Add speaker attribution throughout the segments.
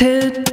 Speaker 1: Buongiorno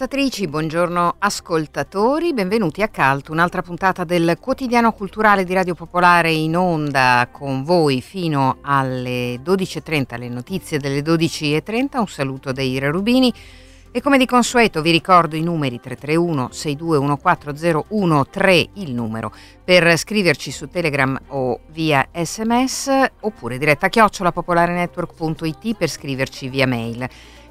Speaker 1: ascoltatrici, buongiorno ascoltatori, benvenuti a Calt, un'altra puntata del quotidiano culturale di Radio Popolare in onda con voi fino alle 12.30, le notizie delle 12.30, un saluto dei Rubini. E come di consueto vi ricordo i numeri 331 6214013 il numero per scriverci su Telegram o via sms oppure diretta chiocciola popolarenetwork.it per scriverci via mail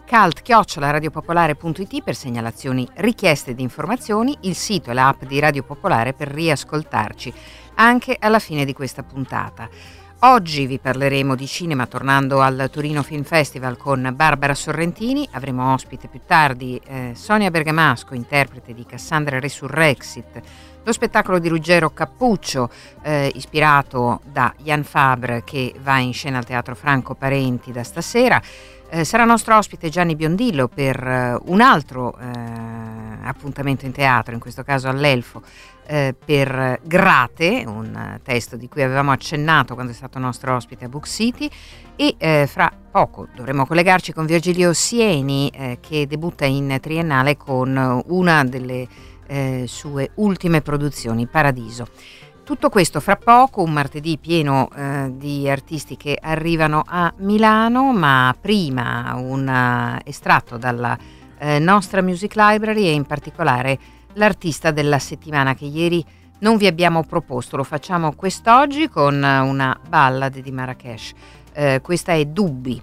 Speaker 1: cult-radiopopolare.it per segnalazioni, richieste di informazioni, il sito e l'app di Radio Popolare per riascoltarci anche alla fine di questa puntata. Oggi vi parleremo di cinema tornando al Torino Film Festival con Barbara Sorrentini, avremo ospite più tardi eh, Sonia Bergamasco, interprete di Cassandra Resurrexit, lo spettacolo di Ruggero Cappuccio, eh, ispirato da Jan Fabre che va in scena al Teatro Franco Parenti da stasera, eh, sarà nostro ospite Gianni Biondillo per eh, un altro eh, appuntamento in teatro, in questo caso all'Elfo, eh, per Grate, un testo di cui avevamo accennato quando è stato nostro ospite a Book City e eh, fra poco dovremo collegarci con Virgilio Sieni che debutta in triennale con una delle sue ultime produzioni, Paradiso. Tutto questo fra poco, un martedì pieno eh, di artisti che arrivano a Milano, ma prima un uh, estratto dalla eh, nostra Music Library e in particolare l'artista della settimana che ieri non vi abbiamo proposto, lo facciamo quest'oggi con una ballad di Marrakesh. Eh, questa è Dubbi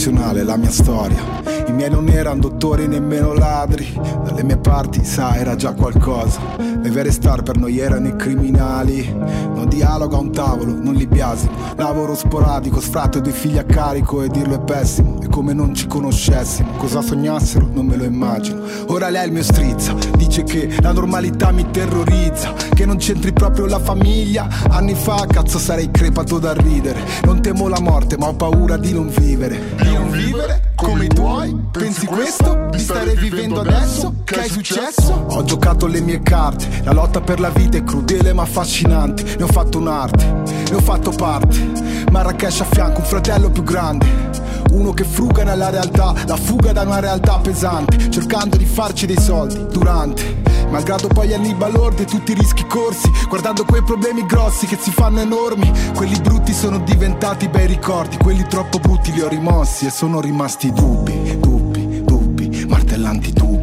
Speaker 2: eccezionale la mia storia. I miei non erano dottori nemmeno ladri, dalle mie parti sa era già qualcosa. Le vere star per noi erano i criminali. Non dialogo a un tavolo, non li biasimo. Lavoro sporadico, sfratto due figli a carico e dirlo è pessimo. È come non ci conoscessimo. Cosa sognassero non me lo immagino. Ora lei è il mio strizza, dice che la normalità mi terrorizza, che non c'entri proprio la famiglia. Anni fa cazzo sarei crepato da ridere. Non temo la morte, ma ho paura di non vivere di non vivere come i tuoi? Pensi questo? Di stare vivendo adesso? Che hai successo? Ho giocato le mie carte, la lotta per la vita è crudele ma affascinante. Ne ho fatto un'arte, ne ho fatto parte. Marrakesh a fianco, un fratello più grande. Uno che fruga nella realtà, la fuga da una realtà pesante, cercando di farci dei soldi durante. Malgrado poi anni balordi e tutti i rischi corsi, guardando quei problemi grossi che si fanno enormi. Quelli brutti sono diventati bei ricordi, quelli troppo brutti li ho rimossi e sono rimasti dubbi, dubbi, dubbi, martellanti dubbi.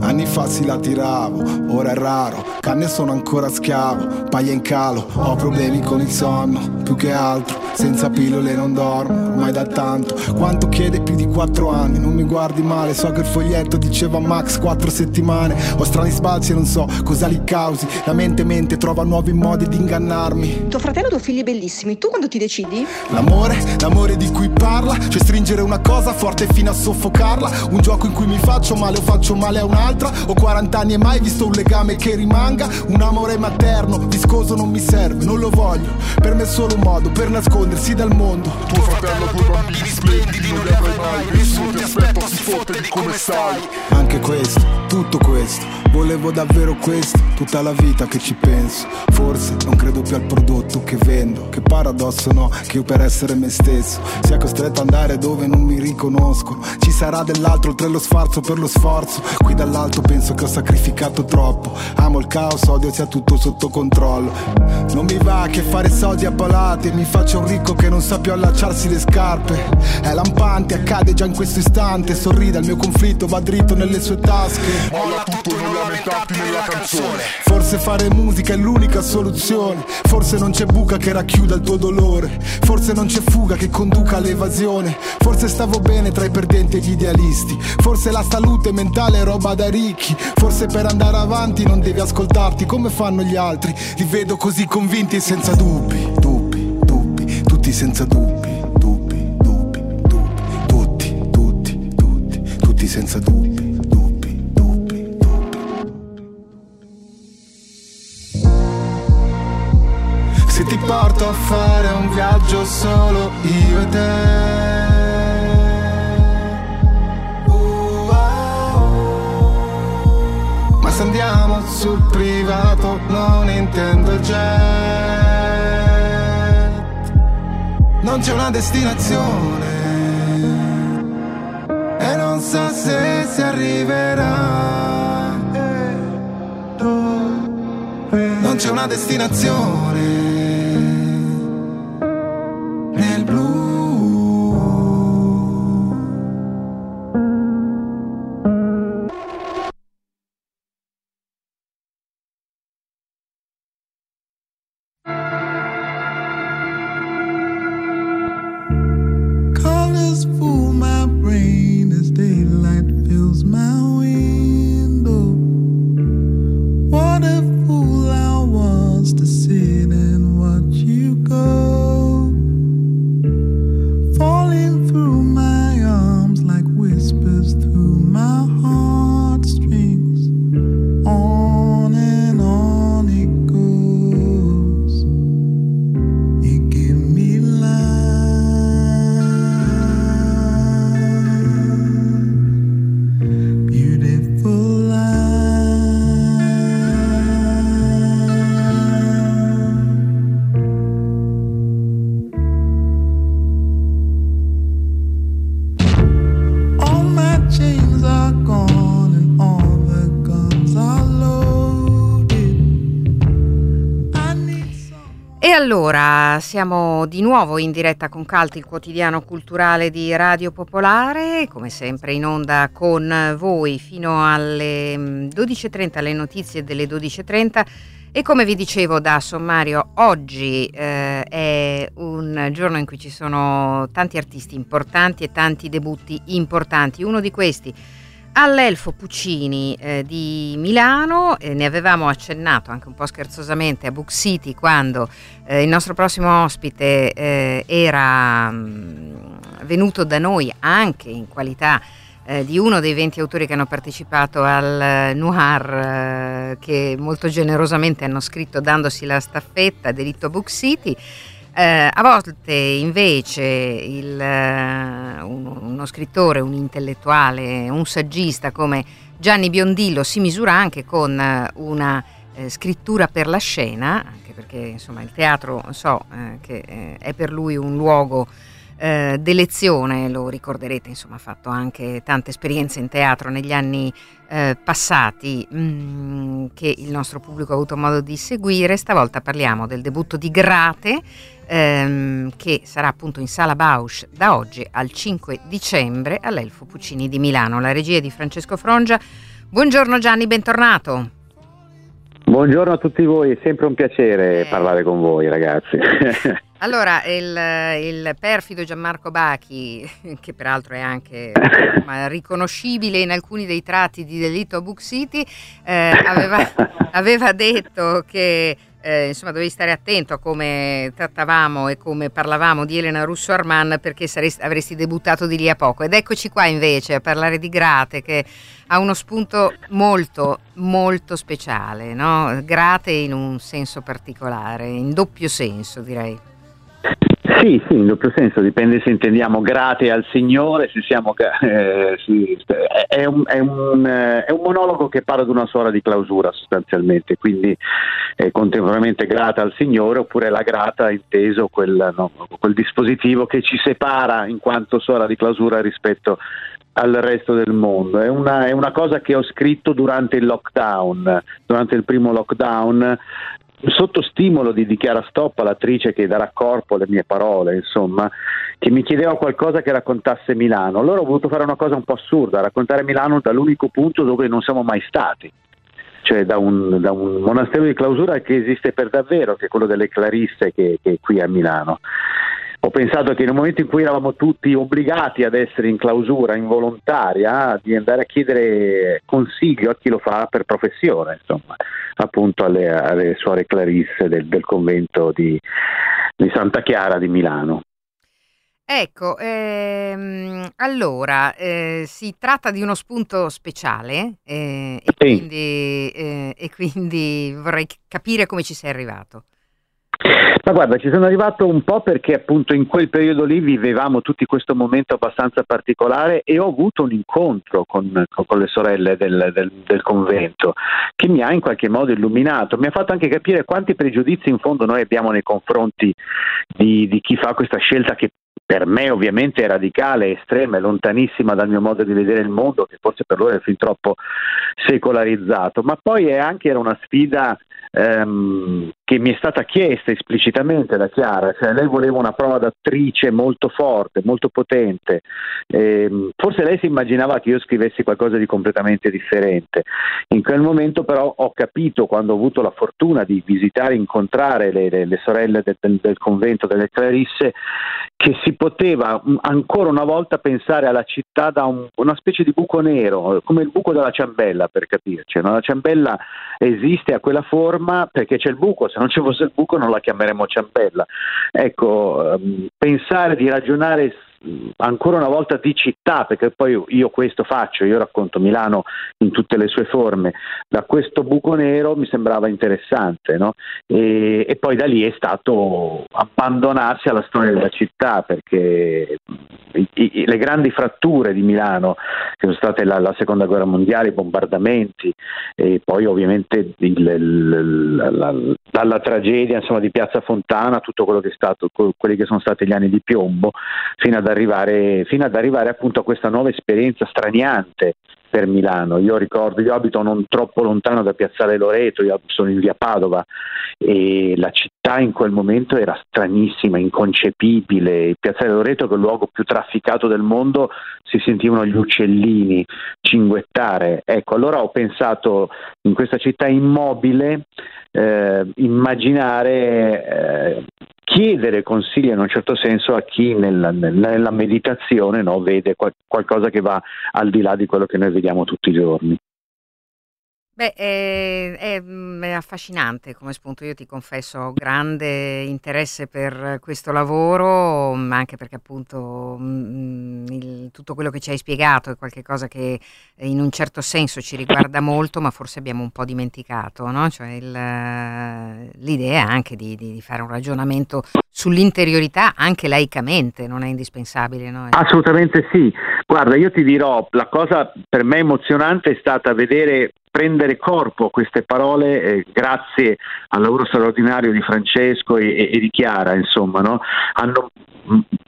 Speaker 2: Anni fa si la tiravo, ora è raro, canne sono ancora schiavo, paglia in calo, ho problemi con il sonno più che altro Senza pillole non dormo, ormai da tanto. Quanto chiede più di quattro anni Non mi guardi male, so che il foglietto diceva max quattro settimane. Ho strani sbalzi e non so cosa li causi. La mente mente trova nuovi modi di ingannarmi.
Speaker 3: Tuo fratello e tuo figlio bellissimi, tu quando ti decidi?
Speaker 2: L'amore, l'amore di cui parla Cioè stringere una cosa forte fino a soffocarla. Un gioco in cui mi faccio male o faccio male a un'altra. Ho 40 anni e mai visto un legame che rimanga. Un amore materno, viscoso non mi serve, non lo voglio. Per me è solo un modo per nascondersi dal mondo.
Speaker 4: Tuo fratello due bambini splendidi, non li avrai mai Nessuno ti aspetta si fotte di come stai.
Speaker 2: Anche questo, tutto questo Volevo davvero questo, tutta la vita che ci penso Forse non credo più al prodotto che vendo. Che paradosso no, che io per essere me stesso Sia costretto ad andare dove non mi riconoscono. Ci sarà dell'altro oltre lo sfarzo per lo sforzo. Qui dall'alto penso che ho sacrificato troppo. Amo il caos, odio sia tutto sotto controllo. Non mi va che fare soldi a palate Mi faccio un ricco che non sa più allacciarsi le scarpe. È lampante, accade già in questo istante. Sorrida, il mio conflitto va dritto nelle sue tasche.
Speaker 4: Molla tutto e non lamentarti nella canzone.
Speaker 2: Forse fare musica è l'unica soluzione. Forse non c'è buca che racchiuda il tuo dolore. Forse non c'è fuga che conduca all'evasione. Forse stavo bene tra i perdenti e gli idealisti. Forse la salute mentale è roba da ricchi. Forse per andare avanti non devi ascoltarti come fanno gli altri. Li vedo così convinti e senza dubbi. Tutti senza dubbi Dubbi, dubbi, dubbi. Tutti, tutti, tutti, tutti senza dubbi Dubbi, dubbi, Se ti porto a fare un viaggio solo io e te. Ma se andiamo sul privato non intendo il jet Non c'è una destinazione. E non so se si arriverà. Non c'è una destinazione
Speaker 1: allora siamo di nuovo in diretta con Calti, il quotidiano culturale di Radio Popolare, come sempre in onda con voi fino alle mm, 12.30, alle notizie delle 12.30 e come vi dicevo da sommario, oggi eh, è un giorno in cui ci sono tanti artisti importanti e tanti debutti importanti. Uno di questi all'Elfo Puccini eh, di Milano, eh, ne avevamo accennato anche un po' scherzosamente a Book City quando eh, il nostro prossimo ospite eh, era mh, venuto da noi anche in qualità eh, di uno dei 20 autori che hanno partecipato al Noir eh, che molto generosamente hanno scritto dandosi la staffetta diritto a Book City. Eh, a volte invece il, eh, uno, scrittore, un intellettuale, un saggista come Gianni Biondillo si misura anche con eh, una eh, scrittura per la scena, anche perché insomma il teatro so eh, che eh, è per lui un luogo eh, d'elezione, lo ricorderete, insomma ha fatto anche tante esperienze in teatro negli anni eh, passati mh, che il nostro pubblico ha avuto modo di seguire. Stavolta parliamo del debutto di Grate ehm, che sarà appunto in sala Bausch da oggi al 5 dicembre all'Elfo Puccini di Milano. La regia di Francesco Frongia. Buongiorno Gianni, bentornato.
Speaker 5: Buongiorno a tutti voi, è sempre un piacere
Speaker 1: Eh.
Speaker 5: parlare con voi ragazzi.
Speaker 1: Allora, il, il perfido Gianmarco Bachi, che peraltro è anche insomma, riconoscibile in alcuni dei tratti di delitto a Book City, eh, aveva, aveva detto che eh, insomma dovevi stare attento a come trattavamo e come parlavamo di Elena Russo Arman perché saresti- avresti debuttato di lì a poco. Ed eccoci qua invece a parlare di Grate che ha uno spunto molto, molto speciale, no? Grate in un senso particolare, in doppio senso direi.
Speaker 5: Sì, sì, in doppio senso, dipende se intendiamo grate al Signore, se siamo, eh, sì, è, un, è, un, eh, è, un, monologo che parla di una suora di clausura sostanzialmente, quindi è contemporaneamente grata al Signore oppure la grata inteso quel, no, quel dispositivo che ci separa in quanto suora di clausura rispetto al resto del mondo. È una, è una cosa che ho scritto durante il lockdown, durante il primo lockdown sotto stimolo di Dichiara Stoppa, l'attrice che darà corpo alle mie parole, insomma, che mi chiedeva qualcosa che raccontasse Milano. Allora ho voluto fare una cosa un po' assurda, raccontare Milano dall'unico punto dove non siamo mai stati. Cioè da un, da un monastero di clausura che esiste per davvero, che è quello delle Clarisse che, che è qui a Milano. Ho pensato che nel momento in cui eravamo tutti obbligati ad essere in clausura involontaria, di andare a chiedere consiglio a chi lo fa per professione, insomma, appunto alle, alle suore Clarisse del, del convento di, di, Santa Chiara di Milano.
Speaker 1: Ecco, ehm, allora eh, si tratta di uno spunto speciale eh, e,
Speaker 5: sì.
Speaker 1: quindi, eh, e quindi vorrei capire come ci sei arrivato.
Speaker 5: Ma guarda, ci sono arrivato un po' perché appunto in quel periodo lì vivevamo tutti questo momento abbastanza particolare e ho avuto un incontro con, con le sorelle del, del, del, convento che mi ha in qualche modo illuminato, mi ha fatto anche capire quanti pregiudizi in fondo noi abbiamo nei confronti di, di chi fa questa scelta che per me ovviamente è radicale, estrema, è lontanissima dal mio modo di vedere il mondo, che forse per loro è fin troppo secolarizzato, ma poi è anche era una sfida ehm, che mi è stata chiesta esplicitamente da Chiara, cioè lei voleva una prova d'attrice molto forte, molto potente, ehm, forse lei si immaginava che io scrivessi qualcosa di completamente differente, in quel momento però ho capito quando ho avuto la fortuna di visitare incontrare le, le, le sorelle del, del, del convento delle Clarisse che si poteva ancora una volta pensare alla città da un, una specie di buco nero, come il buco della ciambella per capirci. No? La ciambella esiste a quella forma perché c'è il buco, se non ci fosse il buco non la chiameremmo ciambella. Ecco, um, pensare di ragionare ancora una volta di città, perché poi io questo faccio, io racconto Milano in tutte le sue forme, da questo buco nero mi sembrava interessante, no? e, e, poi da lì è stato abbandonarsi alla storia della città, perché i, i, le grandi fratture di Milano, che sono state la, la seconda guerra mondiale, i bombardamenti, e poi ovviamente il, il, la, la, dalla tragedia insomma, di Piazza Fontana, tutto quello che è stato, quelli che sono stati gli anni di piombo, fino ad arrivare, fino ad arrivare appunto a questa nuova esperienza straniante per Milano. Io ricordo, io abito non troppo lontano da Piazzale Loreto, io sono in via Padova e la città in quel momento era stranissima, inconcepibile. Piazzale Loreto, che è il luogo più trafficato del mondo, si sentivano gli uccellini cinguettare. Ecco, allora ho pensato in questa città immobile eh, immaginare eh, chiedere consigli in un certo senso a chi nella, nella meditazione no, vede qual- qualcosa che va al di là di quello che noi vediamo tutti i giorni.
Speaker 1: Beh, è, è, è, affascinante come spunto, io ti confesso, ho grande interesse per questo lavoro, anche perché appunto mh, il, tutto quello che ci hai spiegato è qualcosa che in un certo senso ci riguarda molto, ma forse abbiamo un po' dimenticato, no? cioè il, l'idea anche di, di, di, fare un ragionamento sull'interiorità anche laicamente, non è indispensabile? No?
Speaker 5: Assolutamente sì, guarda, io ti dirò, la cosa per me emozionante è stata vedere prendere corpo queste parole eh, grazie al lavoro straordinario di Francesco e, e, di Chiara, insomma, no? hanno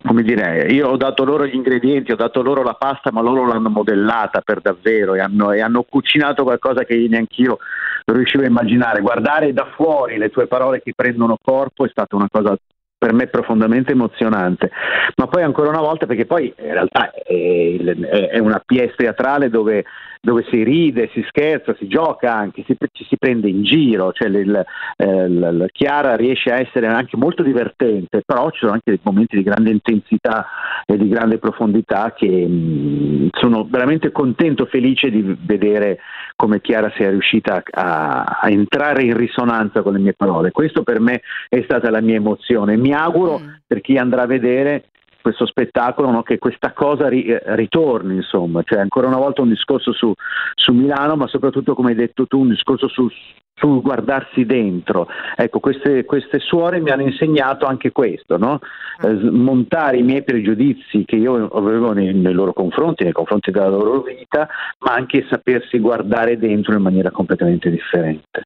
Speaker 5: come dire, io ho dato loro gli ingredienti, ho dato loro la pasta, ma loro l'hanno modellata per davvero e hanno, e hanno cucinato qualcosa che neanche io riuscivo a immaginare. Guardare da fuori le tue parole che prendono corpo è stata una cosa per me profondamente emozionante, ma poi ancora una volta perché poi in realtà è, è una pièce teatrale dove, dove, si ride, si scherza, si gioca anche, si, ci si prende in giro, cioè il, eh, la Chiara riesce a essere anche molto divertente, però ci sono anche dei momenti di grande intensità e di grande profondità che mh, mm, sono veramente contento, felice di vedere come Chiara sia riuscita a, a, entrare in risonanza con le mie parole. Questo per me è stata la mia emozione. Mi auguro mm. per chi andrà a vedere questo spettacolo no, che questa cosa ri, eh, ritorni, insomma, cioè ancora una volta un discorso su, su, Milano, ma soprattutto come hai detto tu, un discorso su, sul guardarsi dentro. Ecco, queste, queste, suore mi hanno insegnato anche questo, no? eh, smontare i miei pregiudizi che io avevo nei, nei, loro confronti, nei confronti della loro vita, ma anche sapersi guardare dentro in maniera completamente differente.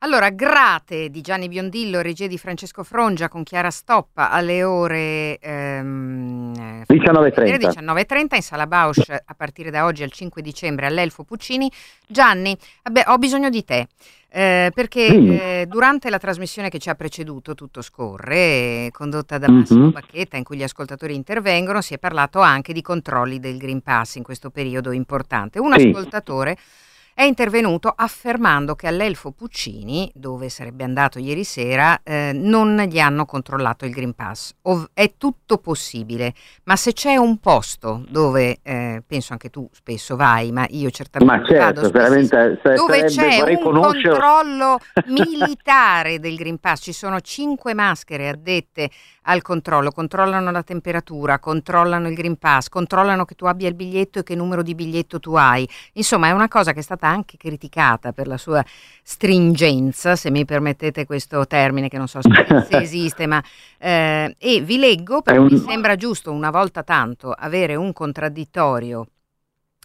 Speaker 1: Allora, Grate di Gianni Biondillo, regia di Francesco Frongia con Chiara Stoppa alle ore ehm, 19.30. 19.30 in Sala Bausch a partire da oggi al 5 dicembre all'Elfo Puccini. Gianni, vabbè, ho bisogno di te. Eh, perché eh, durante la trasmissione che ci ha preceduto, Tutto scorre, condotta da Massimo mm-hmm. Bacchetta, in cui gli ascoltatori intervengono, si è parlato anche di controlli del Green Pass in questo periodo importante. Un sì. ascoltatore è intervenuto affermando che all'Elfo Puccini, dove sarebbe andato ieri sera, eh, non gli hanno controllato il Green Pass. Ov- è tutto possibile, ma se c'è un posto dove, eh, penso anche tu spesso vai, ma io certamente
Speaker 5: ma certo, vado veramente,
Speaker 1: dove c'è un conoscere... controllo militare del Green Pass, ci sono cinque maschere addette al controllo, controllano la temperatura, controllano il Green Pass, controllano che tu abbia il biglietto e che numero di biglietto tu hai. Insomma, è una cosa che è stata anche criticata per la sua stringenza, se mi permettete questo termine che non so se esiste, ma eh, e vi leggo perché un... mi sembra giusto una volta tanto avere un contraddittorio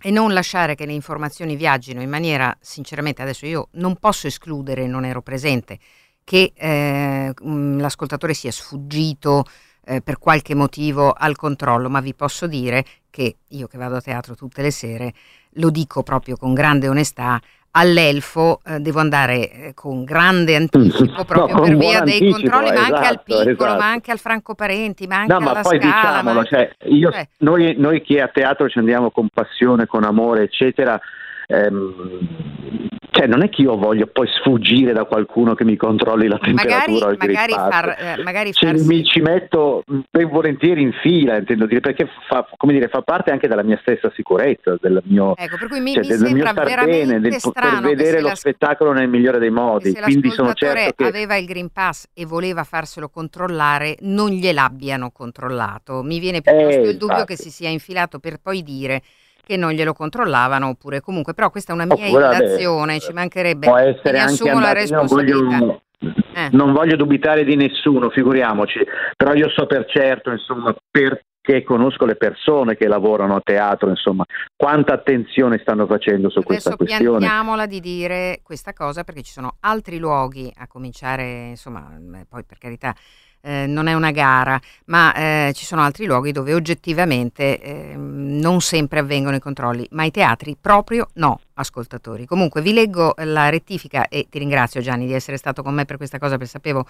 Speaker 1: e non lasciare che le informazioni viaggino in maniera, sinceramente, adesso io non posso escludere, non ero presente, che eh, mm, l'ascoltatore sia sfuggito eh, per qualche motivo al controllo, ma vi posso dire che io che vado a teatro tutte le sere, lo dico proprio con grande onestà, all'elfo eh, devo andare eh, con grande anticipo proprio no, per via dei controlli, ma anche al esatto, piccolo, esatto. ma anche al Franco Parenti, ma anche
Speaker 5: no,
Speaker 1: alla
Speaker 5: ma poi
Speaker 1: scala.
Speaker 5: Diciamolo, ma... cioè, io, eh. noi, noi che a teatro ci andiamo con passione, con amore, eccetera, ehm, cioè non è che io voglio poi sfuggire da qualcuno che mi controlli la temperatura
Speaker 1: magari, magari, far, eh, magari
Speaker 5: cioè,
Speaker 1: farsi...
Speaker 5: mi ci metto ben volentieri in fila intendo dire perché fa, dire, fa parte anche della mia stessa sicurezza del mio,
Speaker 1: ecco, per cui mi, cioè, mi del mio star bene del poter
Speaker 5: vedere lo spettacolo nel migliore dei modi. quindi sono certo che
Speaker 1: aveva il Green Pass e voleva farselo controllare non gliel'abbiano controllato. Mi viene piuttosto eh, il dubbio infatti. che si sia infilato per poi dire che non glielo controllavano oppure comunque, però questa è una mia illazione, ci mancherebbe,
Speaker 5: può essere assumo la responsabilità. Voglio, eh. Non voglio dubitare di nessuno, figuriamoci, però io so per certo, insomma, perché conosco le persone che lavorano a teatro, insomma, quanta attenzione stanno facendo su
Speaker 1: Adesso
Speaker 5: questa questione.
Speaker 1: Piantiamola di dire questa cosa perché ci sono altri luoghi, a cominciare, insomma, poi per carità eh, non è una gara, ma eh, ci sono altri luoghi dove oggettivamente eh, non sempre avvengono i controlli, ma i teatri proprio no, ascoltatori. Comunque vi leggo la rettifica e ti ringrazio Gianni di essere stato con me per questa cosa, perché sapevo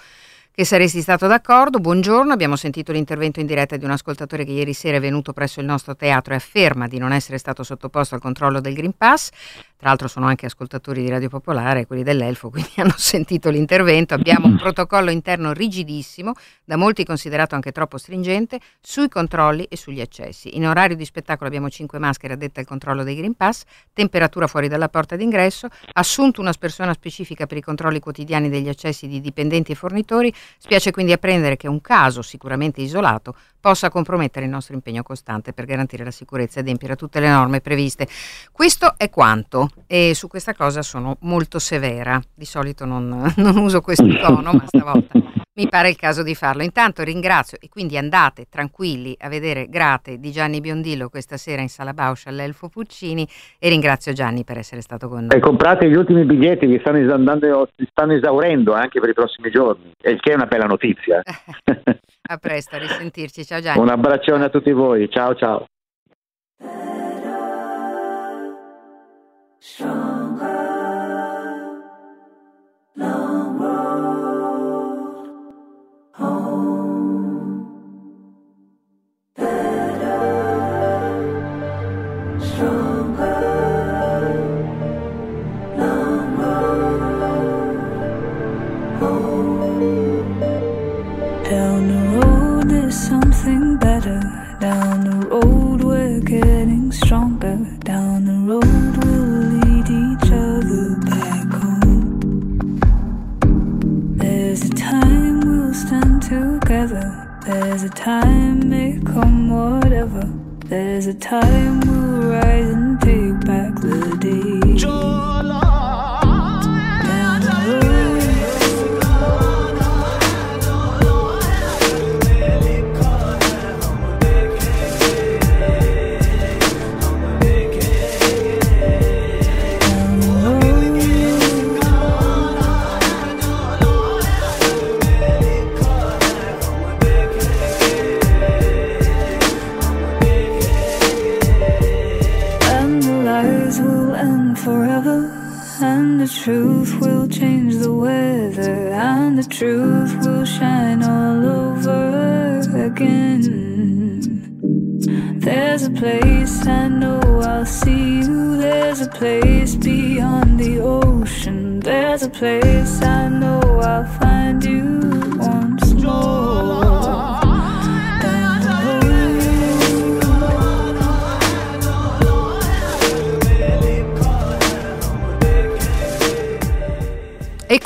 Speaker 1: che saresti stato d'accordo. Buongiorno, abbiamo sentito l'intervento in diretta di un ascoltatore che ieri sera è venuto presso il nostro teatro e afferma di non essere stato sottoposto al controllo del Green Pass. Tra l'altro sono anche ascoltatori di Radio Popolare, quelli dell'Elfo, quindi hanno sentito l'intervento. Abbiamo un protocollo interno rigidissimo, da molti considerato anche troppo stringente, sui controlli e sugli accessi. In orario di spettacolo abbiamo 5 maschere addette al controllo dei Green Pass, temperatura fuori dalla porta d'ingresso, assunto una persona specifica per i controlli quotidiani degli accessi di dipendenti e fornitori, Spiace quindi apprendere che un caso sicuramente isolato possa compromettere il nostro impegno costante per garantire la sicurezza e adempiere a tutte le norme previste. Questo è quanto e su questa cosa sono molto severa. Di solito non, non uso questo tono, ma stavolta mi pare il caso di farlo. Intanto ringrazio e quindi andate tranquilli a vedere Grate di Gianni Biondillo questa sera in Sala Bausch all'Elfo Puccini e ringrazio Gianni per essere stato con noi.
Speaker 5: E comprate gli ultimi biglietti che stanno, andando, stanno esaurendo anche per i prossimi giorni, il che è una bella notizia.
Speaker 1: a presto, a risentirci. Ciao Gianni.
Speaker 5: Un abbraccione a tutti voi. Ciao ciao. Long There's a time, may come whatever.
Speaker 6: There's a time we'll rise and take back the day. Truth will change the weather. And the truth will shine all over again. There's a place I know I'll see you. There's a place beyond the ocean. There's a place I know I'll find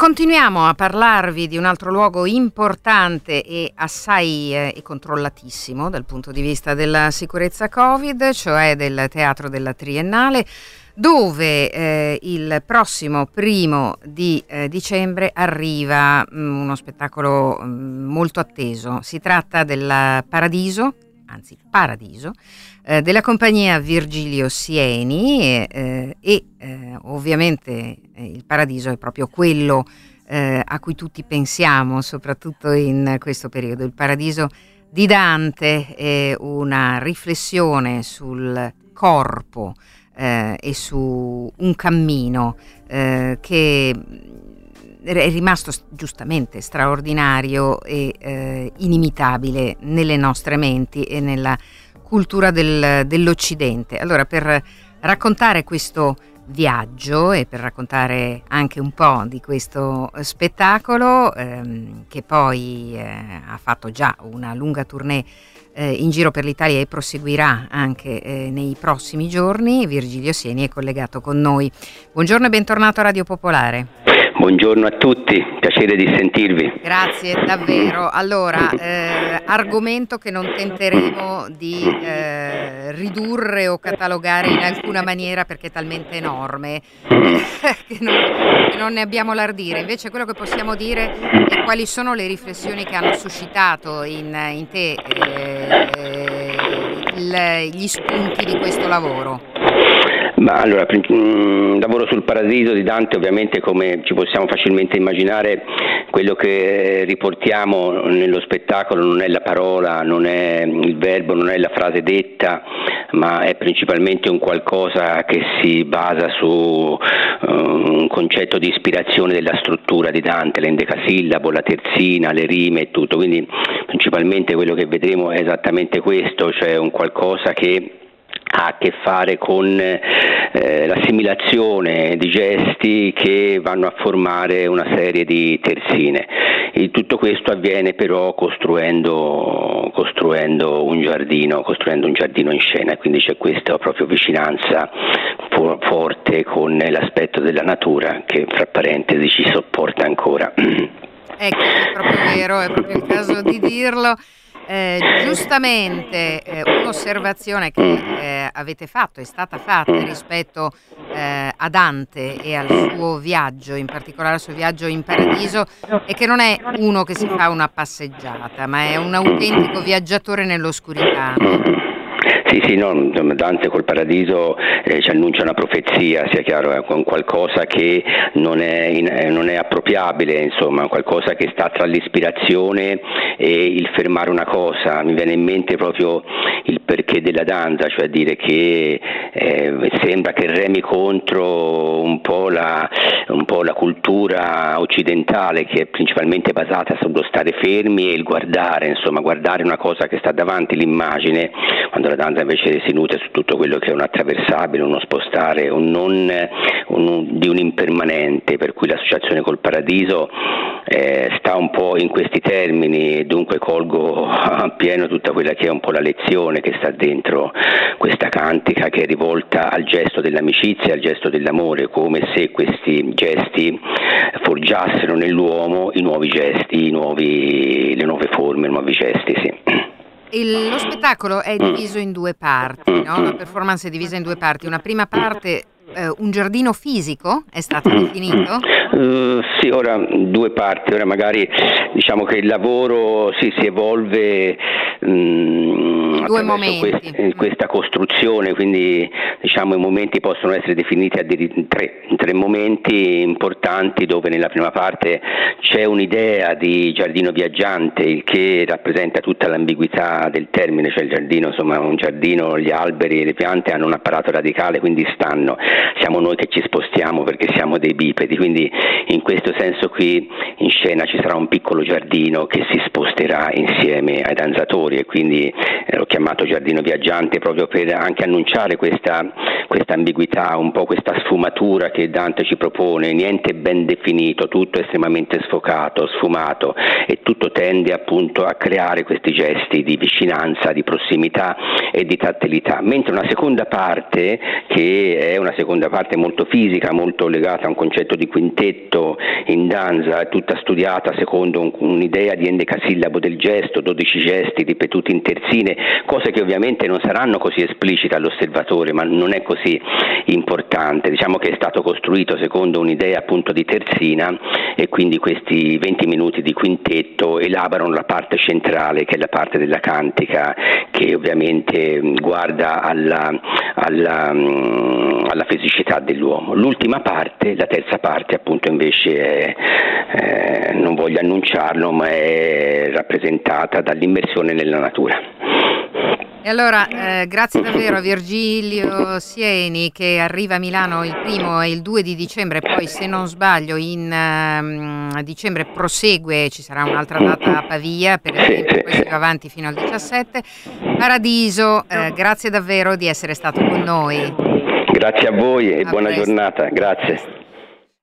Speaker 1: continuiamo a parlarvi di un altro luogo importante e assai eh, controllatissimo dal punto di vista della sicurezza Covid, cioè del Teatro della Triennale, dove eh, il prossimo primo di eh, dicembre arriva mm, uno spettacolo mm, molto atteso. Si tratta del Paradiso, anzi Paradiso, eh, della compagnia Virgilio Sieni eh, e eh, ovviamente eh, il paradiso è proprio quello a cui tutti pensiamo, soprattutto in questo periodo. Il paradiso di Dante è una riflessione sul corpo e su un cammino che è rimasto giustamente straordinario e eh, inimitabile nelle nostre menti e nella cultura del- dell'Occidente. Allora, per raccontare questo viaggio e per raccontare anche un po' di questo spettacolo, ehm, che poi eh, ha fatto già una lunga tournée eh, in giro per l'Italia e proseguirà anche eh, nei prossimi giorni, Virgilio Sieni è collegato con noi. Buongiorno e bentornato a Radio Popolare.
Speaker 7: Buongiorno a tutti, piacere di sentirvi.
Speaker 1: Grazie davvero. Allora, eh, argomento che non tenteremo di eh, ridurre o catalogare in alcuna maniera perché è talmente enorme che, non, che non ne abbiamo l'ardire. Invece quello che possiamo dire è quali sono le riflessioni che hanno suscitato in, in te eh, il- gli spunti di questo lavoro.
Speaker 7: Ma allora, mm, lavoro sul paradiso di Dante, ovviamente come ci possiamo facilmente immaginare, quello che riportiamo nello spettacolo non è la parola, non è il verbo, non è la frase detta, ma è principalmente un qualcosa che si basa su eh, un concetto di ispirazione della struttura di Dante, l'endecasillabo, la terzina, le rime e tutto. Quindi principalmente quello che vedremo è esattamente questo, cioè un qualcosa che ha a che fare con eh, l'assimilazione di gesti che vanno a formare una serie di terzine. E tutto questo avviene però costruendo, costruendo un giardino, costruendo un giardino in scena, quindi c'è questa proprio vicinanza fo- forte con l'aspetto della natura che fra parentesi ci sopporta ancora.
Speaker 1: Ecco, è proprio vero, è proprio il caso di dirlo. Eh, giustamente eh, un'osservazione che eh, avete fatto, è stata fatta rispetto eh, a Dante e al suo viaggio, in particolare al suo viaggio in paradiso, è che non è uno che si fa una passeggiata, ma è un autentico viaggiatore nell'oscurità.
Speaker 7: Sì, sì, no, Dante col paradiso eh, ci annuncia una profezia, sia chiaro, è qualcosa che non è, in- eh, non è appropriabile, insomma, qualcosa che sta tra l'ispirazione e il fermare una cosa. Mi viene in mente proprio il perché della danza, cioè dire che eh, sembra che remi contro un po, la, un po' la cultura occidentale che è principalmente basata sullo stare fermi e il guardare, insomma, guardare una cosa che sta davanti, l'immagine, quando la danza invece si nutre su tutto quello che è un attraversabile, uno spostare, un non, un- di un impermanente, per cui l'associazione col paradiso eh, sta un po' in questi termini e dunque colgo appieno tutta quella che è un po' la lezione che sta dentro questa cantica che è rivolta al gesto dell'amicizia, al gesto dell'amore, come se questi gesti forgiassero nell'uomo i nuovi gesti, i nuovi- le nuove forme, i nuovi gesti. Sì.
Speaker 1: Il- lo spettacolo è diviso in due parti, no? La performance è divisa in due parti. Una prima parte, eh, un giardino fisico, è stato definito?
Speaker 7: Eh, sì, ora due parti, ora magari diciamo che il lavoro sì, si evolve mm,
Speaker 1: Due momenti.
Speaker 7: quest- in questa costruzione, quindi diciamo i momenti possono essere definiti in tre, in tre momenti importanti dove nella prima parte c'è un'idea di giardino viaggiante, il che rappresenta tutta l'ambiguità del termine, cioè il giardino, insomma un giardino, gli alberi e le piante hanno un apparato radicale, quindi stanno, siamo noi che ci spostiamo perché siamo dei bipedi, quindi in questo senso qui in scena ci sarà un piccolo giardino che si sposterà insieme ai danzatori e quindi eh, l'ho chiamato giardino viaggiante proprio per anche annunciare questa, questa ambiguità, un po' questa sfumatura che Dante ci propone, niente ben definito, tutto estremamente sfocato, sfumato e tutto tende appunto a creare questi gesti di vicinanza, di prossimità e di tattilità, mentre una seconda parte che è una seconda parte molto fisica, molto legata a un concetto di quintetto in danza, tutta studiata secondo un- un'idea di endecasillabo del gesto, 12 gesti ripetuti in terzine, cose che ovviamente non saranno così esplicite all'osservatore, ma non è così importante. Diciamo che è stato costruito secondo un'idea appunto di terzina e quindi questi 20 minuti di quintetto elaborano la parte centrale che è la parte della cantica che ovviamente guarda alla, alla, alla fisicità dell'uomo. L'ultima parte, la terza parte appunto invece è, eh, non voglio annunciarlo, ma è rappresentata dall'immersione nella natura.
Speaker 1: E allora, eh, grazie davvero a Virgilio Sieni che arriva a Milano il primo e il 2 di dicembre, poi se non sbaglio in ehm, dicembre prosegue, ci sarà un'altra data a Pavia, per esempio, poi si va avanti fino al 17. Paradiso, eh, grazie davvero di essere stato con noi.
Speaker 7: Grazie a voi e
Speaker 1: A
Speaker 7: buona
Speaker 1: presto.
Speaker 7: giornata, grazie.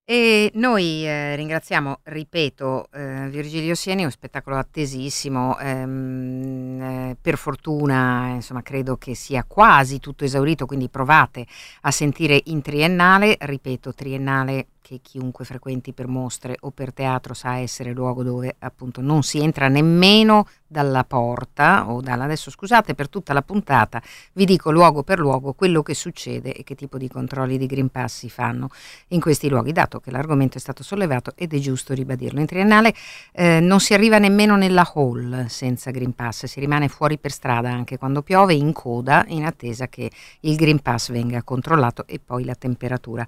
Speaker 1: E noi eh, ringraziamo, ripeto, eh, Virgilio Sieni, un spettacolo attesissimo, ehm, eh, per fortuna insomma credo che sia quasi tutto esaurito, quindi provate a sentire in triennale, ripeto, triennale che chiunque frequenti per mostre o per teatro sa essere luogo dove appunto non si entra nemmeno dalla porta o dalla adesso scusate per tutta la puntata vi dico luogo per luogo quello che succede e che tipo di controlli di Green Pass si fanno in questi luoghi dato che l'argomento è stato sollevato ed è giusto ribadirlo. In triennale eh, non si arriva nemmeno nella hall senza Green Pass si rimane fuori per strada anche quando piove in coda in attesa che il Green Pass venga controllato e poi la temperatura.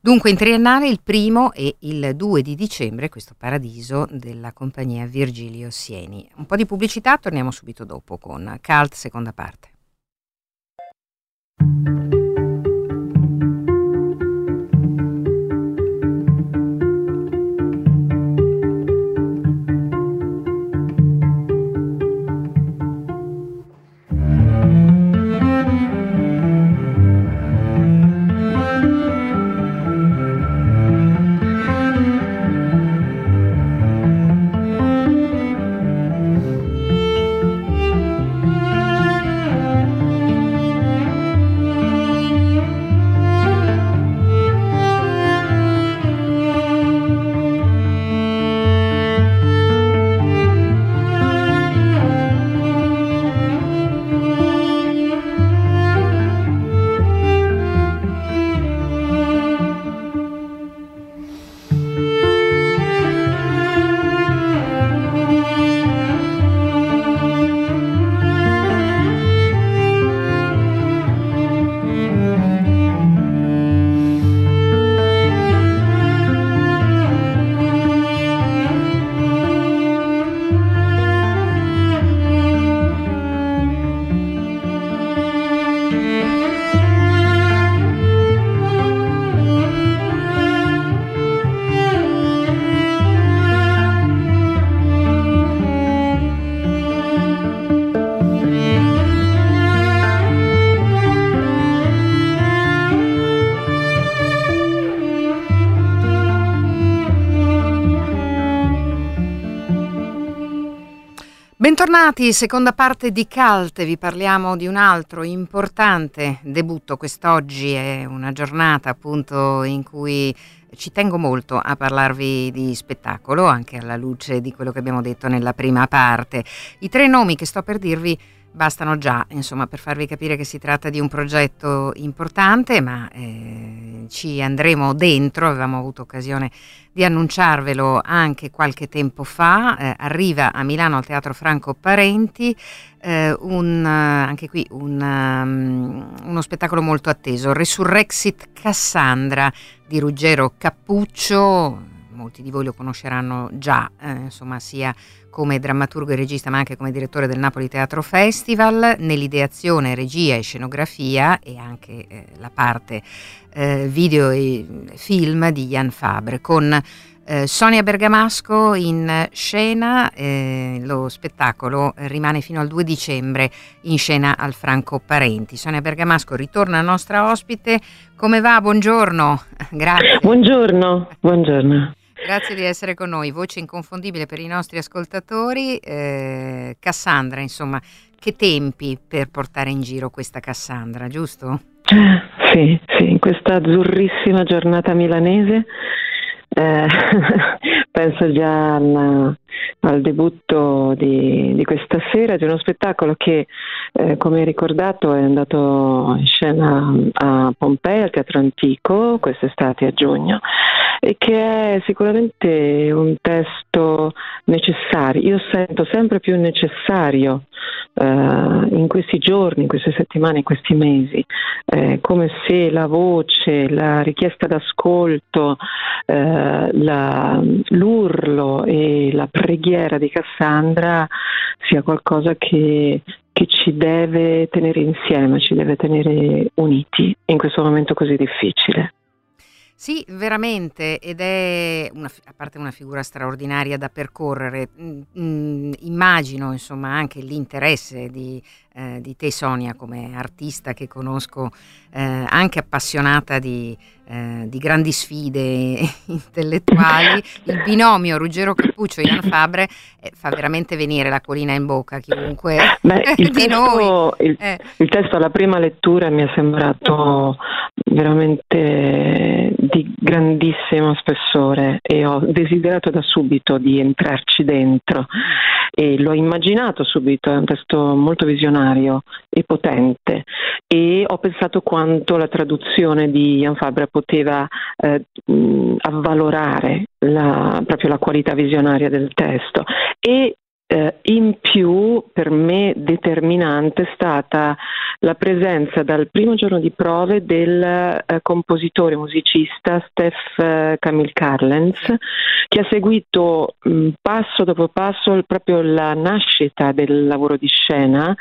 Speaker 1: Dunque in triennale il primo e il 2 di dicembre questo paradiso della compagnia Virgilio Sieni. Un po' di pubblicità, torniamo subito dopo con Cult seconda parte. Bentornati, seconda parte di Cult, vi parliamo di un altro importante debutto quest'oggi, è una giornata appunto in cui ci tengo molto a parlarvi di spettacolo, anche alla luce di quello che abbiamo detto nella prima parte. I tre nomi che sto per dirvi bastano già, insomma, per farvi capire che si tratta di un progetto importante, ma eh, ci andremo dentro, avevamo avuto occasione di annunciarvelo anche qualche tempo fa, eh, arriva a Milano al Teatro Franco Parenti, eh, un, anche qui un, um, uno spettacolo molto atteso, Resurrexit Cassandra di Ruggero Cappuccio, molti di voi lo conosceranno già, eh, insomma, sia come drammaturgo e regista, ma anche come direttore del Napoli Teatro Festival, nell'ideazione, regia e scenografia e anche eh, la parte eh, video e film di Jan Fabre, con eh, Sonia Bergamasco in scena, eh, lo spettacolo rimane fino al 2 dicembre in scena al Franco Parenti. Sonia Bergamasco ritorna nostra ospite, come va? Buongiorno, grazie.
Speaker 8: Buongiorno, buongiorno.
Speaker 1: Grazie di essere con noi, voce inconfondibile per i nostri ascoltatori. Eh, Cassandra, insomma, che tempi per portare in giro questa Cassandra, giusto?
Speaker 8: Sì, sì, in questa azzurrissima giornata milanese eh, penso già al, al debutto di, di, questa sera di uno spettacolo che, eh, come ricordato, è andato in scena a Pompei, al Teatro Antico, quest'estate a giugno, e che è sicuramente un testo necessario. Io sento sempre più necessario eh, in questi giorni, in queste settimane, in questi mesi, eh, come se la voce, la richiesta d'ascolto, eh, la, l'urlo e la preghiera di Cassandra sia qualcosa che, che ci deve tenere insieme, ci deve tenere uniti in questo momento così difficile.
Speaker 1: Sì, veramente, ed è una, a parte una figura straordinaria da percorrere, mh, mh, immagino insomma anche l'interesse di, eh, di te Sonia come artista che conosco, eh, anche appassionata di, eh, di, grandi sfide intellettuali, il binomio Ruggero Cappuccio e Ian Fabre eh, fa veramente venire la colina in bocca a chiunque
Speaker 8: Beh, il,
Speaker 1: di
Speaker 8: testo,
Speaker 1: noi.
Speaker 8: Il,
Speaker 1: Eh.
Speaker 8: il testo alla prima lettura mi è sembrato veramente di grandissimo spessore e ho desiderato da subito di entrarci dentro e l'ho immaginato subito, è un testo molto visionario e potente. E ho pensato quanto la traduzione di Ian Fabra poteva eh, avvalorare la, proprio la qualità visionaria del testo. E eh, in più per me determinante è stata la presenza dal primo giorno di prove del eh, compositore musicista Steph eh, Camille Carlens che ha seguito mh, passo dopo passo il- proprio la nascita del lavoro di scena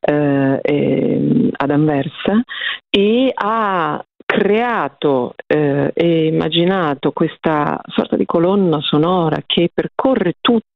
Speaker 8: eh, ehm, ad Anversa e ha creato eh, e immaginato questa sorta di colonna sonora che percorre tutto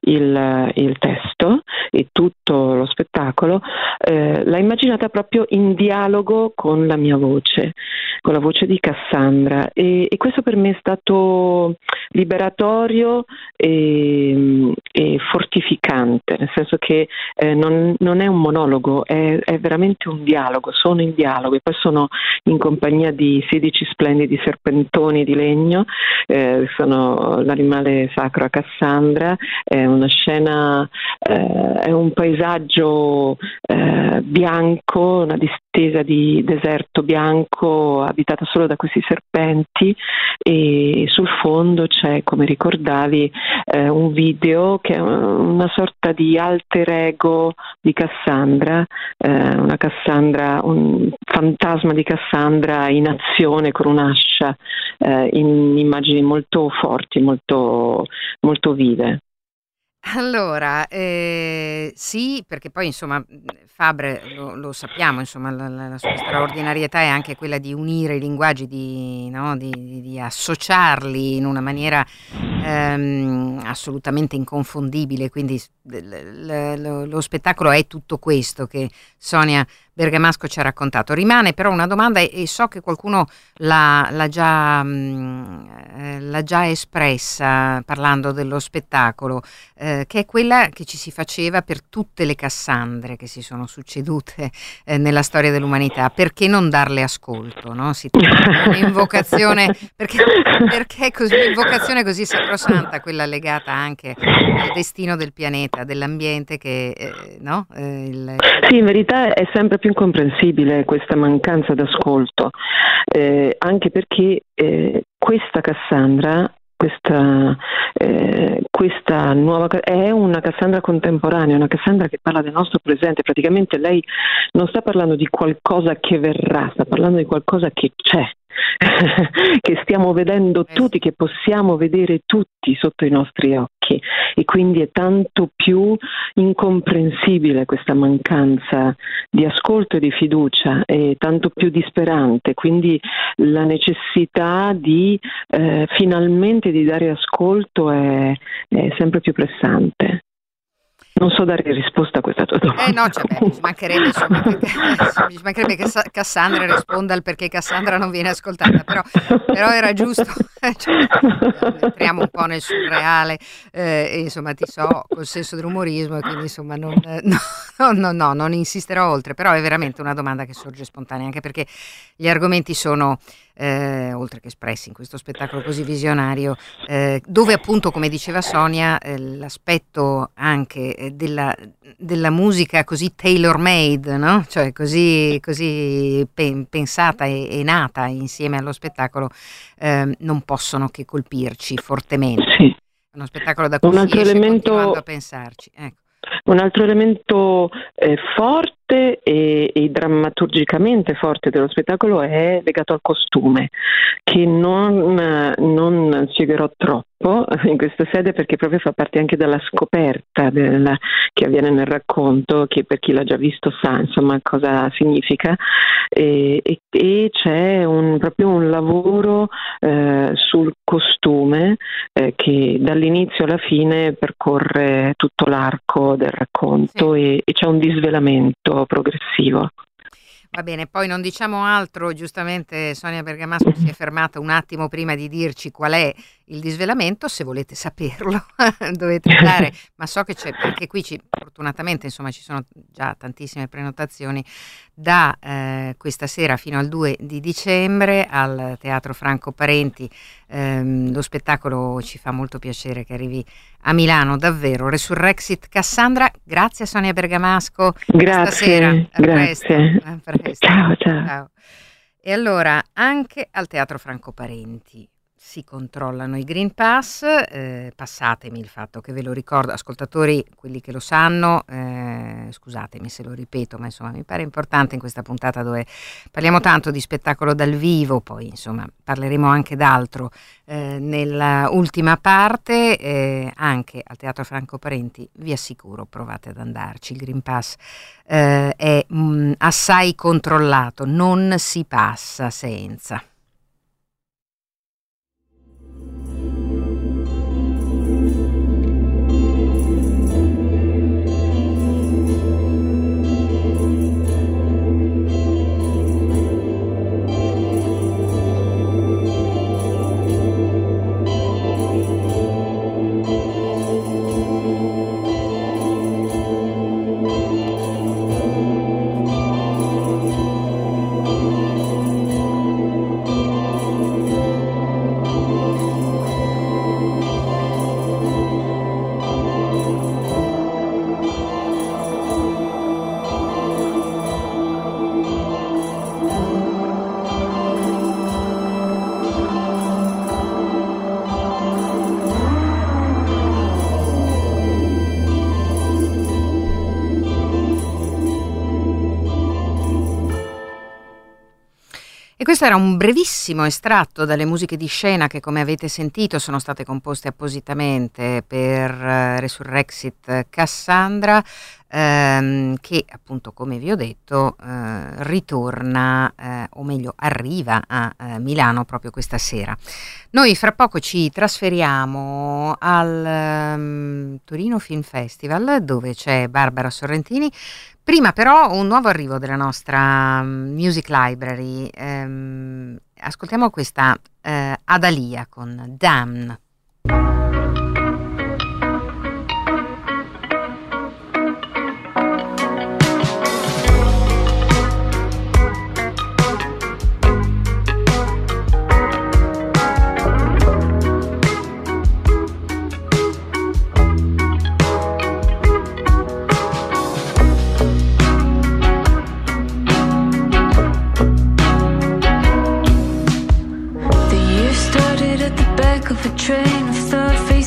Speaker 8: il, il testo e tutto lo spettacolo, eh, l'ha immaginata proprio in dialogo con la mia voce, con la voce di Cassandra. E, e questo per me è stato liberatorio e, e fortificante, nel senso che eh, non, non è un monologo, è, è veramente un dialogo, sono in dialogo. E poi sono in compagnia di 16 splendidi serpentoni di legno, eh, sono l'animale sacro a Cassandra, è una scena, eh, è un paesaggio eh, bianco, una distesa di deserto bianco abitata solo da questi serpenti e sul fondo c'è, come ricordavi, eh, un video che è una sorta di alter ego di Cassandra, eh, una Cassandra, un fantasma di Cassandra in azione con un'ascia, eh, in immagini molto forti, molto, molto vive.
Speaker 1: Allora, eh, sì, perché poi insomma Fabre lo, lo sappiamo, insomma la, la- sua straordinarietà è anche quella di unire i linguaggi, di, no, di- di- associarli in una maniera ehm, assolutamente inconfondibile, quindi l- l- lo, lo spettacolo è tutto questo che Sonia Bergamasco ci ha raccontato. Rimane però una domanda e, so che qualcuno l'ha, l'ha, già, mh, eh, l'ha, già, espressa parlando dello spettacolo, eh, che è quella che ci si faceva per tutte le Cassandre che si sono succedute eh, nella storia dell'umanità. Perché non darle ascolto? No? Si un'invocazione, perché, perché così, un'invocazione così sacrosanta, quella legata anche al destino del pianeta, dell'ambiente che... Eh, no? Eh, il...
Speaker 8: Sì, in verità è sempre più incomprensibile questa mancanza d'ascolto, eh, anche perché eh, questa Cassandra questa, eh, questa, nuova è una Cassandra contemporanea, una Cassandra che parla del nostro presente, praticamente lei non sta parlando di qualcosa che verrà, sta parlando di qualcosa che c'è. che stiamo vedendo eh. tutti, che possiamo vedere tutti sotto i nostri occhi. E quindi è tanto più incomprensibile questa mancanza di ascolto e di fiducia, è tanto più disperante, quindi la necessità di eh, finalmente di dare ascolto è, è sempre più pressante. Non so dare risposta a questa tua domanda.
Speaker 1: Eh no, cioè, beh, ci mancherebbe, insomma, che, mancherebbe che Cassandra risponda al perché Cassandra non viene ascoltata, però, però era giusto, cioè, entriamo un po' nel surreale, eh, insomma ti so col senso dell'umorismo quindi insomma non, no, no, no, non insisterò oltre, però è veramente una domanda che sorge spontanea, anche perché gli argomenti sono eh, oltre che espressi in questo spettacolo così visionario, eh, dove appunto, come diceva Sonia, eh, l'aspetto anche eh, della, della, musica così tailor-made, no? cioè così, così pen, pensata e, e, nata insieme allo spettacolo, ehm, non possono che colpirci fortemente.
Speaker 8: Sì.
Speaker 1: Uno spettacolo da cui Un
Speaker 8: altro elemento...
Speaker 1: a pensarci. Ecco.
Speaker 8: Un altro elemento eh, forte e, e, drammaturgicamente forte dello spettacolo è legato al costume, che non, non spiegherò troppo in questa sede perché proprio fa parte anche della scoperta del, che avviene nel racconto, che per chi l'ha già visto sa insomma cosa significa, e, e, e c'è un, proprio un lavoro eh, sul costume eh, che dall'inizio alla fine percorre tutto l'arco del racconto sì. e, e c'è un disvelamento progressivo.
Speaker 1: Va bene, poi non diciamo altro, giustamente Sonia Bergamasco si è fermata un attimo prima di dirci qual è il disvelamento, se volete saperlo dovete andare, ma so che c'è anche qui, ci, fortunatamente insomma ci sono già tantissime prenotazioni da eh, questa sera fino al 2 di dicembre al Teatro Franco Parenti, ehm, lo spettacolo ci fa molto piacere che arrivi a Milano, davvero, Resurrexit Cassandra, grazie Sonia Bergamasco,
Speaker 8: grazie,
Speaker 1: stasera, a
Speaker 8: grazie.
Speaker 1: Presto, a presto.
Speaker 8: Ciao, ciao. ciao.
Speaker 1: E allora anche al Teatro Franco Parenti si controllano i Green Pass, eh, passatemi il fatto che ve lo ricordo, ascoltatori, quelli che lo sanno, eh, scusatemi se lo ripeto, ma insomma mi pare importante in questa puntata dove parliamo tanto di spettacolo dal vivo, poi insomma parleremo anche d'altro eh, nella ultima parte, eh, anche al Teatro Franco Parenti, vi assicuro, provate ad andarci, il Green Pass eh, è mh, mm, assai controllato, non si passa senza. Questo era un brevissimo estratto dalle musiche di scena che, come avete sentito, sono state composte appositamente per uh, Resurrexit Cassandra, ehm, che appunto, come vi ho detto, eh, ritorna, eh, o meglio, arriva a eh, Milano proprio questa sera. Noi fra poco ci trasferiamo al um, Torino Film Festival, dove c'è Barbara Sorrentini Prima però un nuovo arrivo della nostra mm, Music Library. Ehm, ascoltiamo questa eh, Adalia con Damn.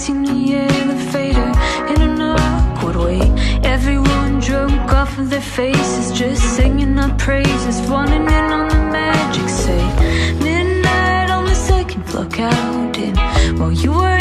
Speaker 6: in the elevator, in an awkward way. Everyone drunk off of their faces, just singing our praises, running in on the magic. Say midnight on the second, block out in while you were.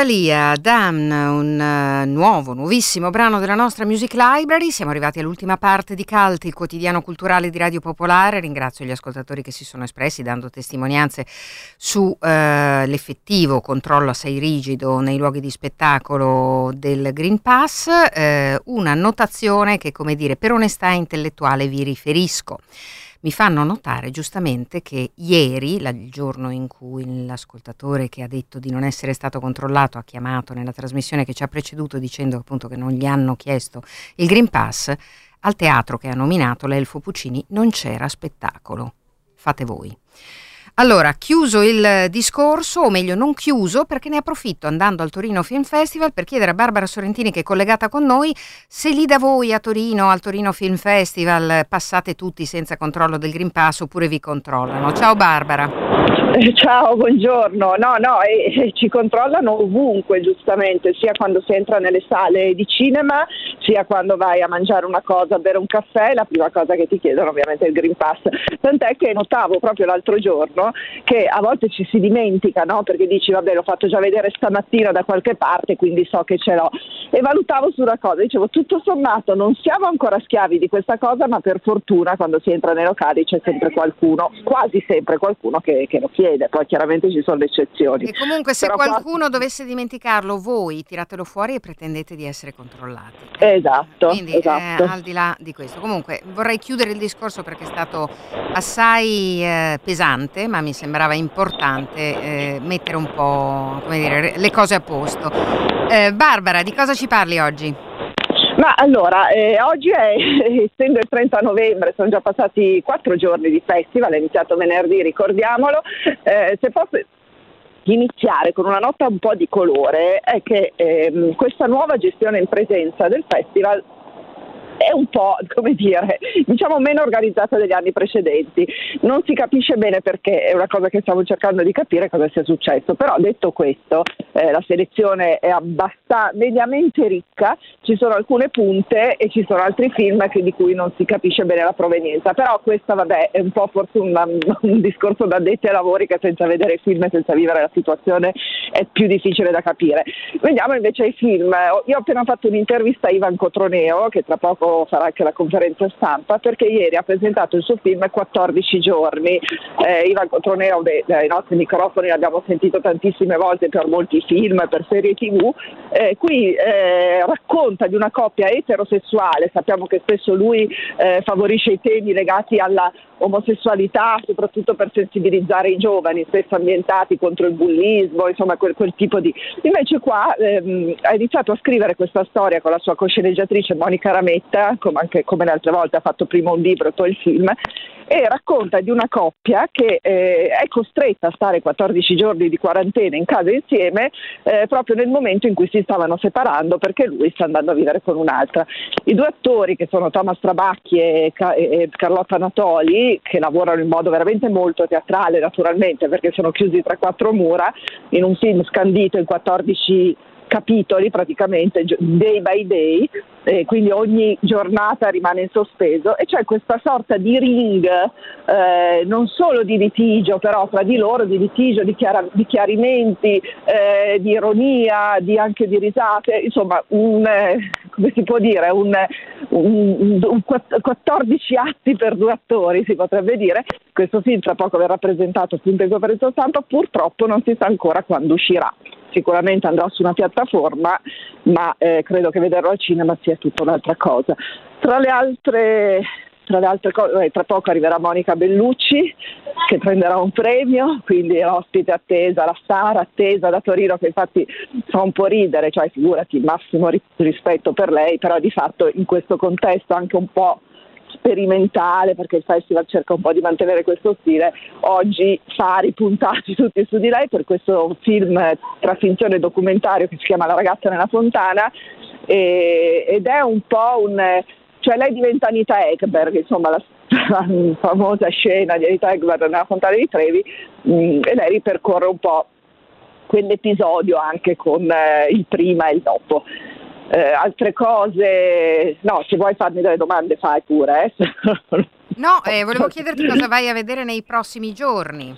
Speaker 1: Rodalia, eh, Dan, un eh, nuovo, nuovissimo brano della nostra Music Library. Siamo arrivati all'ultima parte di Calti, il quotidiano culturale di Radio Popolare. Ringrazio gli ascoltatori che si sono espressi dando testimonianze sull'effettivo eh, controllo assai rigido nei luoghi di spettacolo del Green Pass. Eh, una notazione che, come dire, per onestà intellettuale vi riferisco mi fanno notare giustamente che ieri, la, il giorno in cui l'ascoltatore che ha detto di non essere stato controllato ha chiamato nella trasmissione che ci ha preceduto dicendo appunto che non gli hanno chiesto il Green Pass, al teatro che ha nominato l'Elfo Puccini non c'era spettacolo. Fate voi. Allora, chiuso il discorso, o meglio non chiuso, perché ne approfitto andando al Torino Film Festival per chiedere a Barbara Sorrentini che è collegata con noi se lì da voi a Torino, al Torino Film Festival, passate tutti senza controllo del Green Pass oppure vi controllano. Ciao Barbara.
Speaker 9: Ciao, buongiorno. No, no, e, e ci controllano ovunque, giustamente, sia quando si entra nelle sale di cinema, sia quando vai a mangiare una cosa, a bere un caffè, la prima cosa che ti chiedono ovviamente è il Green Pass. Tant'è che notavo proprio l'altro giorno che a volte ci si dimentica, no? Perché dici, vabbè, l'ho fatto già vedere stamattina da qualche parte, quindi so che ce l'ho. E valutavo su una cosa, dicevo, tutto sommato non siamo ancora schiavi di questa cosa, ma per fortuna quando si entra nei locali c'è sempre qualcuno, quasi sempre qualcuno che, che lo chiede, poi chiaramente ci sono le eccezioni.
Speaker 1: E comunque se
Speaker 9: Però qua-
Speaker 1: qualcuno dovesse dimenticarlo, voi tiratelo fuori e pretendete di essere controllati.
Speaker 9: Esatto,
Speaker 1: Quindi
Speaker 9: esatto.
Speaker 1: eh, al di là di questo. Comunque vorrei chiudere il discorso perché è stato assai eh, pesante, ma mi sembrava importante eh, mettere un po' come dire, le cose a posto. Eh, Barbara, di cosa ci parli oggi?
Speaker 9: Ma allora, eh, oggi è, essendo il 30 novembre, sono già passati quattro giorni di festival, è iniziato venerdì, ricordiamolo, eh, se posso iniziare con una nota un po' di colore, è che ehm, questa nuova gestione in presenza del festival è un po', come dire, diciamo meno organizzata degli anni precedenti. Non si capisce bene perché, è una cosa che stiamo cercando di capire cosa sia successo, però detto questo, eh, la selezione è abbastanza mediamente ricca, ci sono alcune punte e ci sono altri film che- di cui non si capisce bene la provenienza, però questo vabbè è un po' forse un, un discorso da addetti ai lavori che senza vedere i film e senza vivere la situazione è più difficile da capire. Vediamo invece i film. Io ho appena fatto un'intervista a Ivan Cotroneo, che tra poco farà anche la conferenza stampa, perché ieri ha presentato il suo film 14 giorni. Eh, Ivan Cotroneo, dai nostri microfoni l'abbiamo sentito tantissime volte per molti film, per serie tv. Eh, qui eh, racconta di una coppia eterosessuale, sappiamo che spesso lui eh, favorisce i temi legati alla omosessualità, soprattutto per sensibilizzare i giovani, spesso ambientati contro il bullismo, insomma quel, quel tipo di... Invece qua ehm, ha iniziato a scrivere questa storia con la sua cosceneggiatrice Monica Rametta, come, anche, come le altre volte ha fatto prima un libro e poi il film, e racconta di una coppia che eh, è costretta a stare 14 giorni di quarantena in casa insieme eh, proprio nel momento in cui si stavano separando perché lui sta andando a vivere con un'altra. I due attori che sono Thomas Trabacchi e, Ca- e Carlotta Natoli, che lavorano in modo veramente molto teatrale naturalmente perché sono chiusi tra quattro mura in un film scandito in 14 capitoli praticamente day by day, eh, quindi ogni giornata rimane in sospeso e c'è questa sorta di ring eh, non solo di litigio però tra di loro, di litigio, di, chiara- di chiarimenti, eh, di ironia, di anche di risate, insomma un, eh, come si può dire, un, un- un- un quatt- 14 atti per due attori si potrebbe dire, questo film tra poco verrà presentato appunto in conferenza stampa, purtroppo non si sa ancora quando uscirà sicuramente andrà su una piattaforma, ma eh, credo che vederlo al cinema sia tutta un'altra cosa. Tra le altre, tra le altre cose, eh, tra poco arriverà Monica Bellucci che prenderà un premio, quindi ospite attesa, la star attesa da Torino che infatti fa un po' ridere, cioè figurati, massimo ri- rispetto per lei, però di fatto in questo contesto anche un po' sperimentale perché il festival cerca un po' di mantenere questo stile oggi fari puntati tutti su di lei per questo film tra finzione e documentario che si chiama La ragazza nella fontana e- ed è un po' un cioè lei diventa Anita Ekberg insomma la, la famosa scena di Anita Ekberg nella fontana di Trevi mm, e lei ripercorre un po' quell'episodio anche con eh, il prima e il dopo eh, altre cose, no, se vuoi farmi delle domande fai pure. Eh.
Speaker 1: No, eh, volevo chiederti cosa vai a vedere nei prossimi giorni.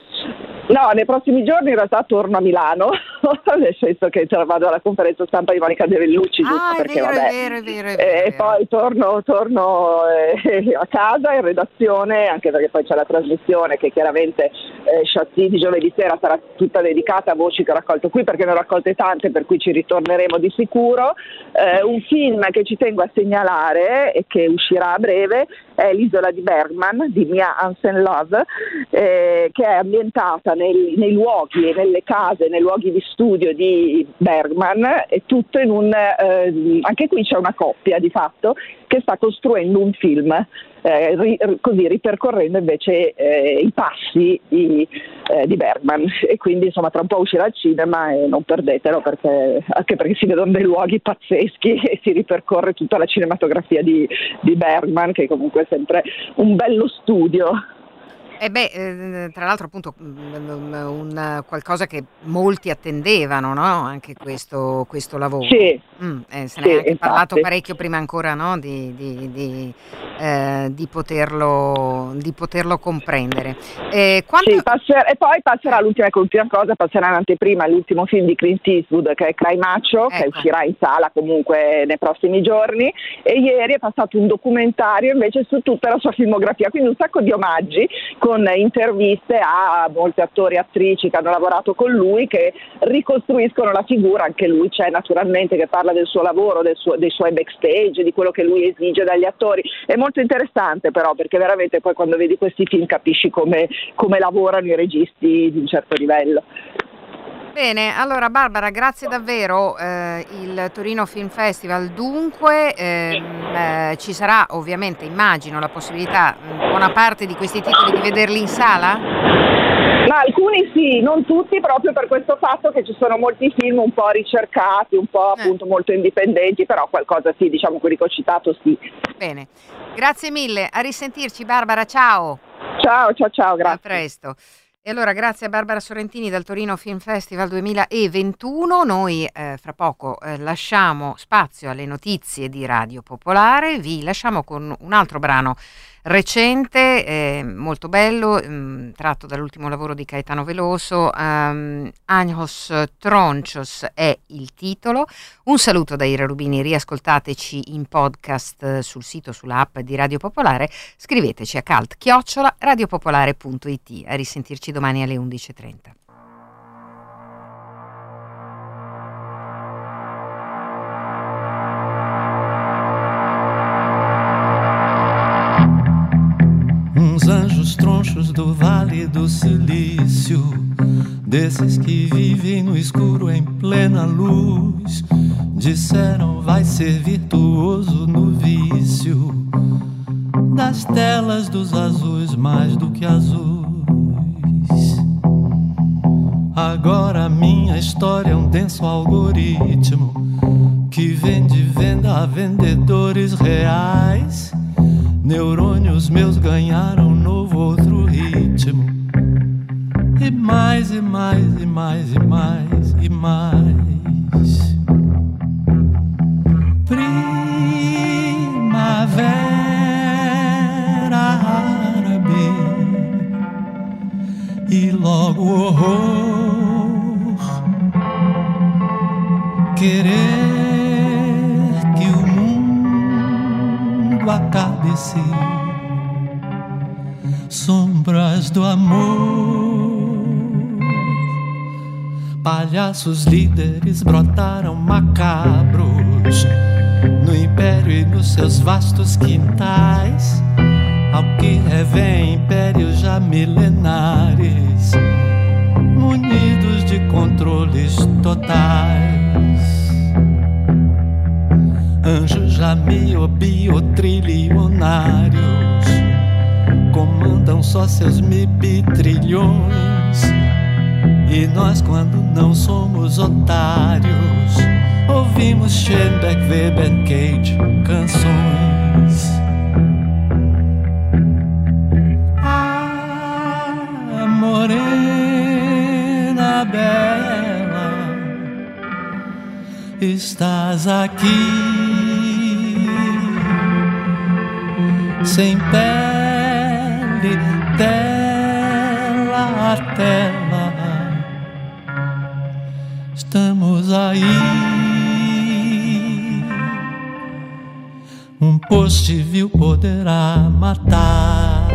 Speaker 9: No, nei prossimi giorni in realtà torno a Milano, nel senso che vado alla conferenza stampa di Monica De Vellucci, giusto
Speaker 1: Ah,
Speaker 9: perché
Speaker 1: vero,
Speaker 9: vabbè.
Speaker 1: vero, vero,
Speaker 9: Eh. E poi torno, torno eh, a casa in redazione, anche perché poi c'è la trasmissione che chiaramente eh, Chassis di giovedì sera sarà tutta dedicata a voci che ho raccolto qui perché ne ho raccolte tante, per cui ci ritorneremo di sicuro. Eh, un film che ci tengo a segnalare e che uscirà a breve è L'isola di Bergman di Mia Hansen Love, eh, che è ambientata nei, nei luoghi e nelle case, nei luoghi vissuti studio di Bergman e tutto in un... Eh, anche qui c'è una coppia di fatto che sta costruendo un film, eh, ri, così ripercorrendo invece eh, i passi di, eh, di, Bergman e quindi insomma tra un po' uscirà al cinema e non perdetelo perché, anche perché si vedono dei luoghi pazzeschi e si ripercorre tutta la cinematografia di, di Bergman che comunque è sempre un bello studio.
Speaker 1: E beh, eh, tra l'altro appunto mm, mm, un, qualcosa che molti attendevano, no? Anche questo, questo lavoro.
Speaker 9: Sì.
Speaker 1: Mm, eh, se
Speaker 9: sì,
Speaker 1: ne è anche
Speaker 9: infatti.
Speaker 1: parlato parecchio prima ancora no? di, di, di, eh, di poterlo, di poterlo comprendere. Eh, quanto...
Speaker 9: Sì, passer- e poi passerà l'ultima, l'ultima cosa, passerà in anteprima l'ultimo film di Clint Eastwood che è Cry Macho, che
Speaker 1: Ecco.
Speaker 9: uscirà in sala comunque nei prossimi giorni e ieri è passato un documentario invece su tutta la sua filmografia, quindi un sacco di omaggi con interviste a molti attori e attrici che hanno lavorato con lui che ricostruiscono la figura, anche lui c'è naturalmente che parla del suo lavoro, del suo- dei suoi backstage, di quello che lui esige dagli attori. È molto interessante però perché veramente poi quando vedi questi film capisci come, come lavorano i registi di un certo livello.
Speaker 1: Bene, allora Barbara, grazie davvero. Eh, il Torino Film Festival dunque ehm, eh, ci sarà ovviamente, immagino, la possibilità, buona parte di questi titoli di vederli in sala?
Speaker 9: Ma alcuni sì, non tutti, proprio per questo fatto che ci sono molti film un po' ricercati, un po' appunto molto indipendenti, però qualcosa sì, diciamo quelli che ho citato sì.
Speaker 1: Bene, grazie mille, a risentirci Barbara, ciao.
Speaker 9: Ciao, ciao, ciao, grazie.
Speaker 1: A presto. E allora grazie a Barbara Sorrentini dal Torino Film Festival 2021. Noi eh, fra poco eh, lasciamo spazio alle notizie di Radio Popolare, vi lasciamo con un altro brano recente, eh, molto bello, mm, tratto dall'ultimo lavoro di Caetano Veloso, um, Agnos Troncios è il titolo. Un saluto da Ira Rubini, riascoltateci in podcast eh, sul sito, sull'app di Radio Popolare, scriveteci a cult chiocciola radiopopolare.it. A risentirci domani alle 11.30.
Speaker 10: tronchos do Vale do Silício, desses que vivem no escuro em plena luz, disseram vai ser virtuoso no vício das telas dos azuis mais do que azuis. Agora minha história é um denso algoritmo que vende venda a vendedores reais. Neurônios meus ganharam novo outro ritmo. E mais, e mais, e mais, e mais, e mais. Primavera árabe e logo horror. Querer mundo acabe-se. Sombras do amor. Palhaços líderes brotaram macabros no império e nos seus vastos quintais. Ao que revém impérios já milenares, munidos de controles totais. Anjos já miobio-trilionários comandam só seus mibitrilhões. E nós, quando não somos otários, ouvimos Schoenberg, Weber, Cage, canções. Ah, morena bela, estás aqui sem pele, tela a tela. Estamos aí. Um post vil poderá matar.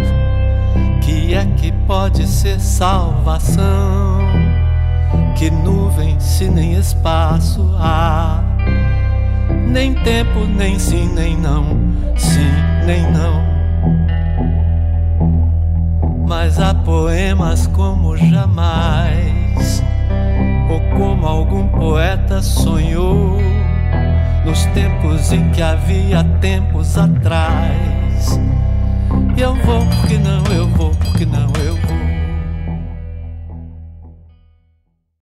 Speaker 10: Que é que pode ser salvação? Que nuvem se nem espaço há? Nem tempo, nem sim, nem não. Sim, nem não. Mas há poemas como jamais, ou como ainda sonhou nos tempos em que havia tempos atrás. Eu vou porque não, eu vou porque não, eu